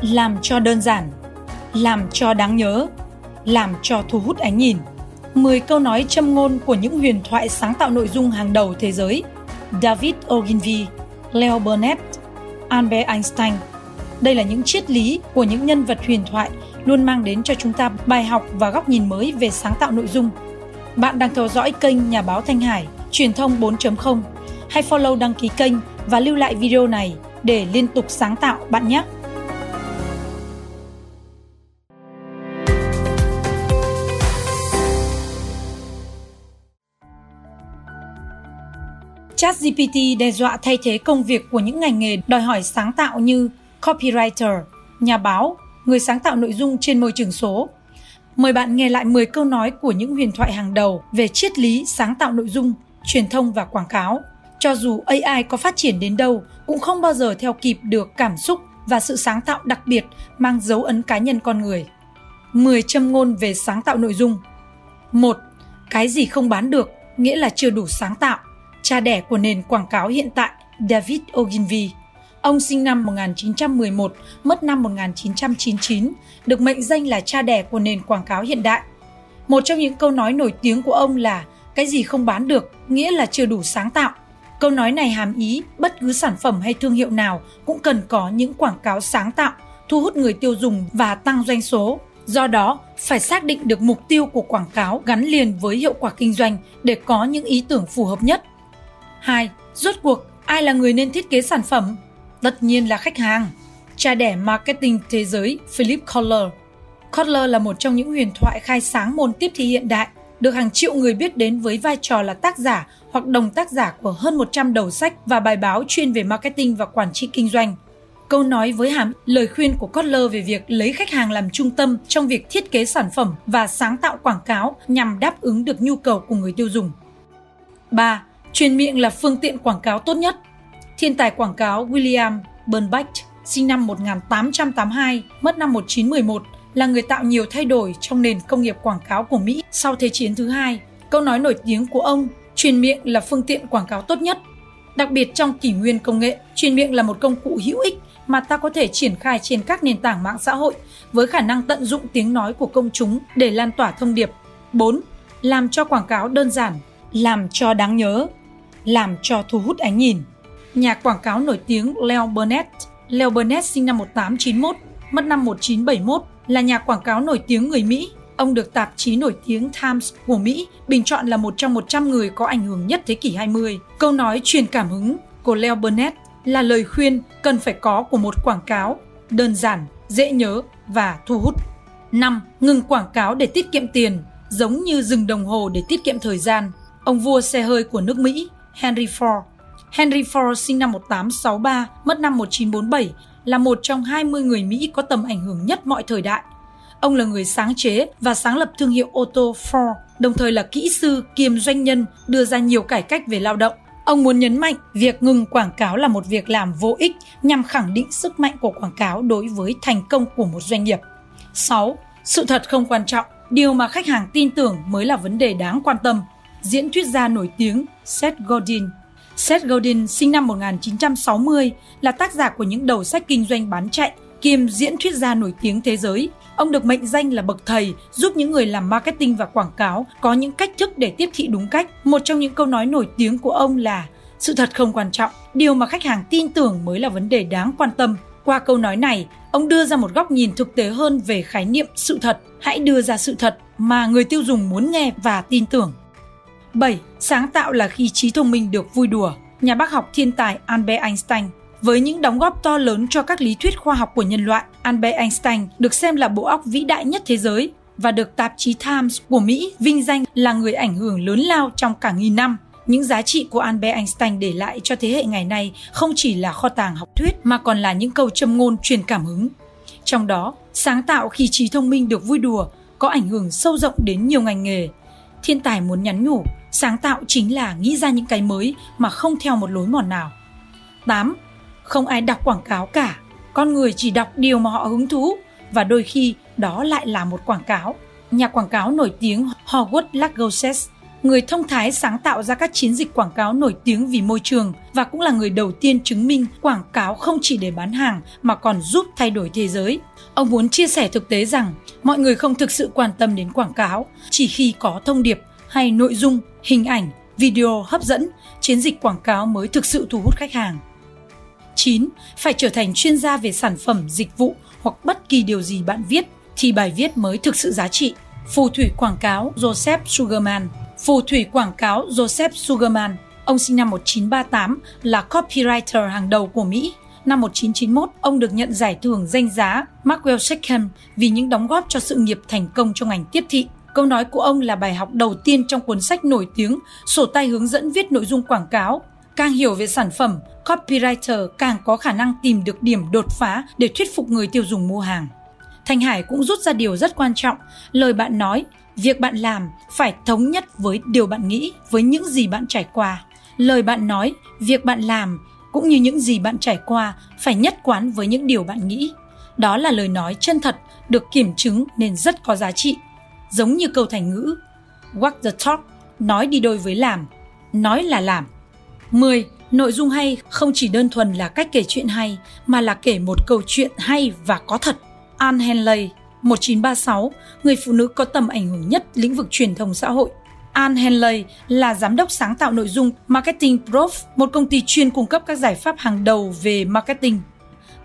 làm cho đơn giản, làm cho đáng nhớ, làm cho thu hút ánh nhìn. 10 câu nói châm ngôn của những huyền thoại sáng tạo nội dung hàng đầu thế giới. David Ogilvy, Leo Burnett, Albert Einstein. Đây là những triết lý của những nhân vật huyền thoại luôn mang đến cho chúng ta bài học và góc nhìn mới về sáng tạo nội dung. Bạn đang theo dõi kênh Nhà báo Thanh Hải, truyền thông 4.0. Hãy follow đăng ký kênh và lưu lại video này để liên tục sáng tạo bạn nhé! ChatGPT đe dọa thay thế công việc của những ngành nghề đòi hỏi sáng tạo như copywriter, nhà báo, người sáng tạo nội dung trên môi trường số. Mời bạn nghe lại 10 câu nói của những huyền thoại hàng đầu về triết lý sáng tạo nội dung, truyền thông và quảng cáo. Cho dù AI có phát triển đến đâu, cũng không bao giờ theo kịp được cảm xúc và sự sáng tạo đặc biệt mang dấu ấn cá nhân con người. 10 châm ngôn về sáng tạo nội dung. 1. Cái gì không bán được nghĩa là chưa đủ sáng tạo cha đẻ của nền quảng cáo hiện tại David Ogilvy. Ông sinh năm 1911, mất năm 1999, được mệnh danh là cha đẻ của nền quảng cáo hiện đại. Một trong những câu nói nổi tiếng của ông là cái gì không bán được nghĩa là chưa đủ sáng tạo. Câu nói này hàm ý bất cứ sản phẩm hay thương hiệu nào cũng cần có những quảng cáo sáng tạo, thu hút người tiêu dùng và tăng doanh số. Do đó, phải xác định được mục tiêu của quảng cáo gắn liền với hiệu quả kinh doanh để có những ý tưởng phù hợp nhất 2. Rốt cuộc, ai là người nên thiết kế sản phẩm? Tất nhiên là khách hàng. Cha đẻ marketing thế giới Philip Kotler. Kotler là một trong những huyền thoại khai sáng môn tiếp thị hiện đại, được hàng triệu người biết đến với vai trò là tác giả hoặc đồng tác giả của hơn 100 đầu sách và bài báo chuyên về marketing và quản trị kinh doanh. Câu nói với hàm lời khuyên của Kotler về việc lấy khách hàng làm trung tâm trong việc thiết kế sản phẩm và sáng tạo quảng cáo nhằm đáp ứng được nhu cầu của người tiêu dùng. 3. Truyền miệng là phương tiện quảng cáo tốt nhất. Thiên tài quảng cáo William Burnbach, sinh năm 1882, mất năm 1911, là người tạo nhiều thay đổi trong nền công nghiệp quảng cáo của Mỹ sau Thế chiến thứ hai. Câu nói nổi tiếng của ông, truyền miệng là phương tiện quảng cáo tốt nhất. Đặc biệt trong kỷ nguyên công nghệ, truyền miệng là một công cụ hữu ích mà ta có thể triển khai trên các nền tảng mạng xã hội với khả năng tận dụng tiếng nói của công chúng để lan tỏa thông điệp. 4. Làm cho quảng cáo đơn giản, làm cho đáng nhớ, làm cho thu hút ánh nhìn. Nhà quảng cáo nổi tiếng Leo Burnett Leo Burnett sinh năm 1891, mất năm 1971, là nhà quảng cáo nổi tiếng người Mỹ. Ông được tạp chí nổi tiếng Times của Mỹ bình chọn là một trong 100 người có ảnh hưởng nhất thế kỷ 20. Câu nói truyền cảm hứng của Leo Burnett là lời khuyên cần phải có của một quảng cáo, đơn giản, dễ nhớ và thu hút. 5. Ngừng quảng cáo để tiết kiệm tiền, giống như dừng đồng hồ để tiết kiệm thời gian. Ông vua xe hơi của nước Mỹ Henry Ford. Henry Ford sinh năm 1863, mất năm 1947, là một trong 20 người Mỹ có tầm ảnh hưởng nhất mọi thời đại. Ông là người sáng chế và sáng lập thương hiệu ô tô Ford, đồng thời là kỹ sư kiêm doanh nhân đưa ra nhiều cải cách về lao động. Ông muốn nhấn mạnh việc ngừng quảng cáo là một việc làm vô ích nhằm khẳng định sức mạnh của quảng cáo đối với thành công của một doanh nghiệp. 6. Sự thật không quan trọng, điều mà khách hàng tin tưởng mới là vấn đề đáng quan tâm diễn thuyết gia nổi tiếng Seth Godin. Seth Godin sinh năm 1960 là tác giả của những đầu sách kinh doanh bán chạy, kiêm diễn thuyết gia nổi tiếng thế giới. Ông được mệnh danh là bậc thầy giúp những người làm marketing và quảng cáo có những cách thức để tiếp thị đúng cách. Một trong những câu nói nổi tiếng của ông là sự thật không quan trọng, điều mà khách hàng tin tưởng mới là vấn đề đáng quan tâm. Qua câu nói này, ông đưa ra một góc nhìn thực tế hơn về khái niệm sự thật. Hãy đưa ra sự thật mà người tiêu dùng muốn nghe và tin tưởng. 7. Sáng tạo là khi trí thông minh được vui đùa. Nhà bác học thiên tài Albert Einstein với những đóng góp to lớn cho các lý thuyết khoa học của nhân loại, Albert Einstein được xem là bộ óc vĩ đại nhất thế giới và được tạp chí Times của Mỹ vinh danh là người ảnh hưởng lớn lao trong cả nghìn năm. Những giá trị của Albert Einstein để lại cho thế hệ ngày nay không chỉ là kho tàng học thuyết mà còn là những câu châm ngôn truyền cảm hứng. Trong đó, sáng tạo khi trí thông minh được vui đùa có ảnh hưởng sâu rộng đến nhiều ngành nghề. Thiên tài muốn nhắn nhủ, Sáng tạo chính là nghĩ ra những cái mới mà không theo một lối mòn nào. 8. Không ai đọc quảng cáo cả. Con người chỉ đọc điều mà họ hứng thú, và đôi khi đó lại là một quảng cáo. Nhà quảng cáo nổi tiếng Howard Lacgoses người thông thái sáng tạo ra các chiến dịch quảng cáo nổi tiếng vì môi trường và cũng là người đầu tiên chứng minh quảng cáo không chỉ để bán hàng mà còn giúp thay đổi thế giới. Ông muốn chia sẻ thực tế rằng mọi người không thực sự quan tâm đến quảng cáo, chỉ khi có thông điệp hay nội dung, hình ảnh, video hấp dẫn, chiến dịch quảng cáo mới thực sự thu hút khách hàng. 9. Phải trở thành chuyên gia về sản phẩm, dịch vụ hoặc bất kỳ điều gì bạn viết thì bài viết mới thực sự giá trị. Phù thủy quảng cáo Joseph Sugarman Phù thủy quảng cáo Joseph Sugarman, ông sinh năm 1938 là copywriter hàng đầu của Mỹ. Năm 1991, ông được nhận giải thưởng danh giá Maxwell Sheckham vì những đóng góp cho sự nghiệp thành công trong ngành tiếp thị. Câu nói của ông là bài học đầu tiên trong cuốn sách nổi tiếng Sổ tay hướng dẫn viết nội dung quảng cáo. Càng hiểu về sản phẩm, copywriter càng có khả năng tìm được điểm đột phá để thuyết phục người tiêu dùng mua hàng. Thanh Hải cũng rút ra điều rất quan trọng, lời bạn nói, việc bạn làm phải thống nhất với điều bạn nghĩ, với những gì bạn trải qua. Lời bạn nói, việc bạn làm cũng như những gì bạn trải qua phải nhất quán với những điều bạn nghĩ. Đó là lời nói chân thật, được kiểm chứng nên rất có giá trị. Giống như câu thành ngữ, walk the talk, nói đi đôi với làm, nói là làm. 10. Nội dung hay không chỉ đơn thuần là cách kể chuyện hay, mà là kể một câu chuyện hay và có thật. Anne Henley, 1936, người phụ nữ có tầm ảnh hưởng nhất lĩnh vực truyền thông xã hội. Anne Henley là giám đốc sáng tạo nội dung Marketing Prof, một công ty chuyên cung cấp các giải pháp hàng đầu về marketing.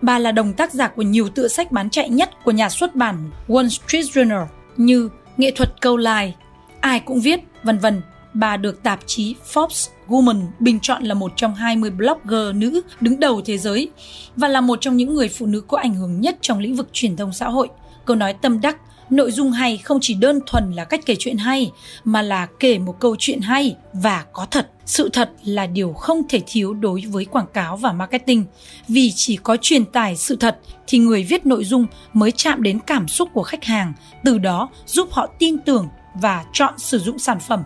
Bà là đồng tác giả của nhiều tựa sách bán chạy nhất của nhà xuất bản Wall Street Journal như Nghệ thuật câu like, Ai cũng viết, vân vân. Bà được tạp chí Forbes Woman bình chọn là một trong 20 blogger nữ đứng đầu thế giới và là một trong những người phụ nữ có ảnh hưởng nhất trong lĩnh vực truyền thông xã hội. Câu nói tâm đắc, nội dung hay không chỉ đơn thuần là cách kể chuyện hay, mà là kể một câu chuyện hay và có thật. Sự thật là điều không thể thiếu đối với quảng cáo và marketing, vì chỉ có truyền tải sự thật thì người viết nội dung mới chạm đến cảm xúc của khách hàng, từ đó giúp họ tin tưởng và chọn sử dụng sản phẩm.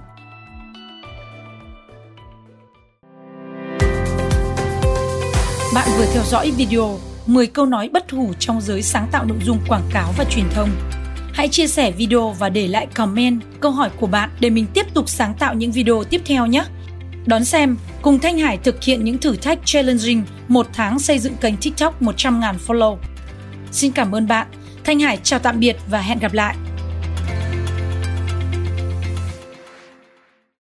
Bạn vừa theo dõi video 10 câu nói bất hủ trong giới sáng tạo nội dung quảng cáo và truyền thông. Hãy chia sẻ video và để lại comment câu hỏi của bạn để mình tiếp tục sáng tạo những video tiếp theo nhé. Đón xem, cùng Thanh Hải thực hiện những thử thách challenging một tháng xây dựng kênh TikTok 100.000 follow. Xin cảm ơn bạn. Thanh Hải chào tạm biệt và hẹn gặp lại.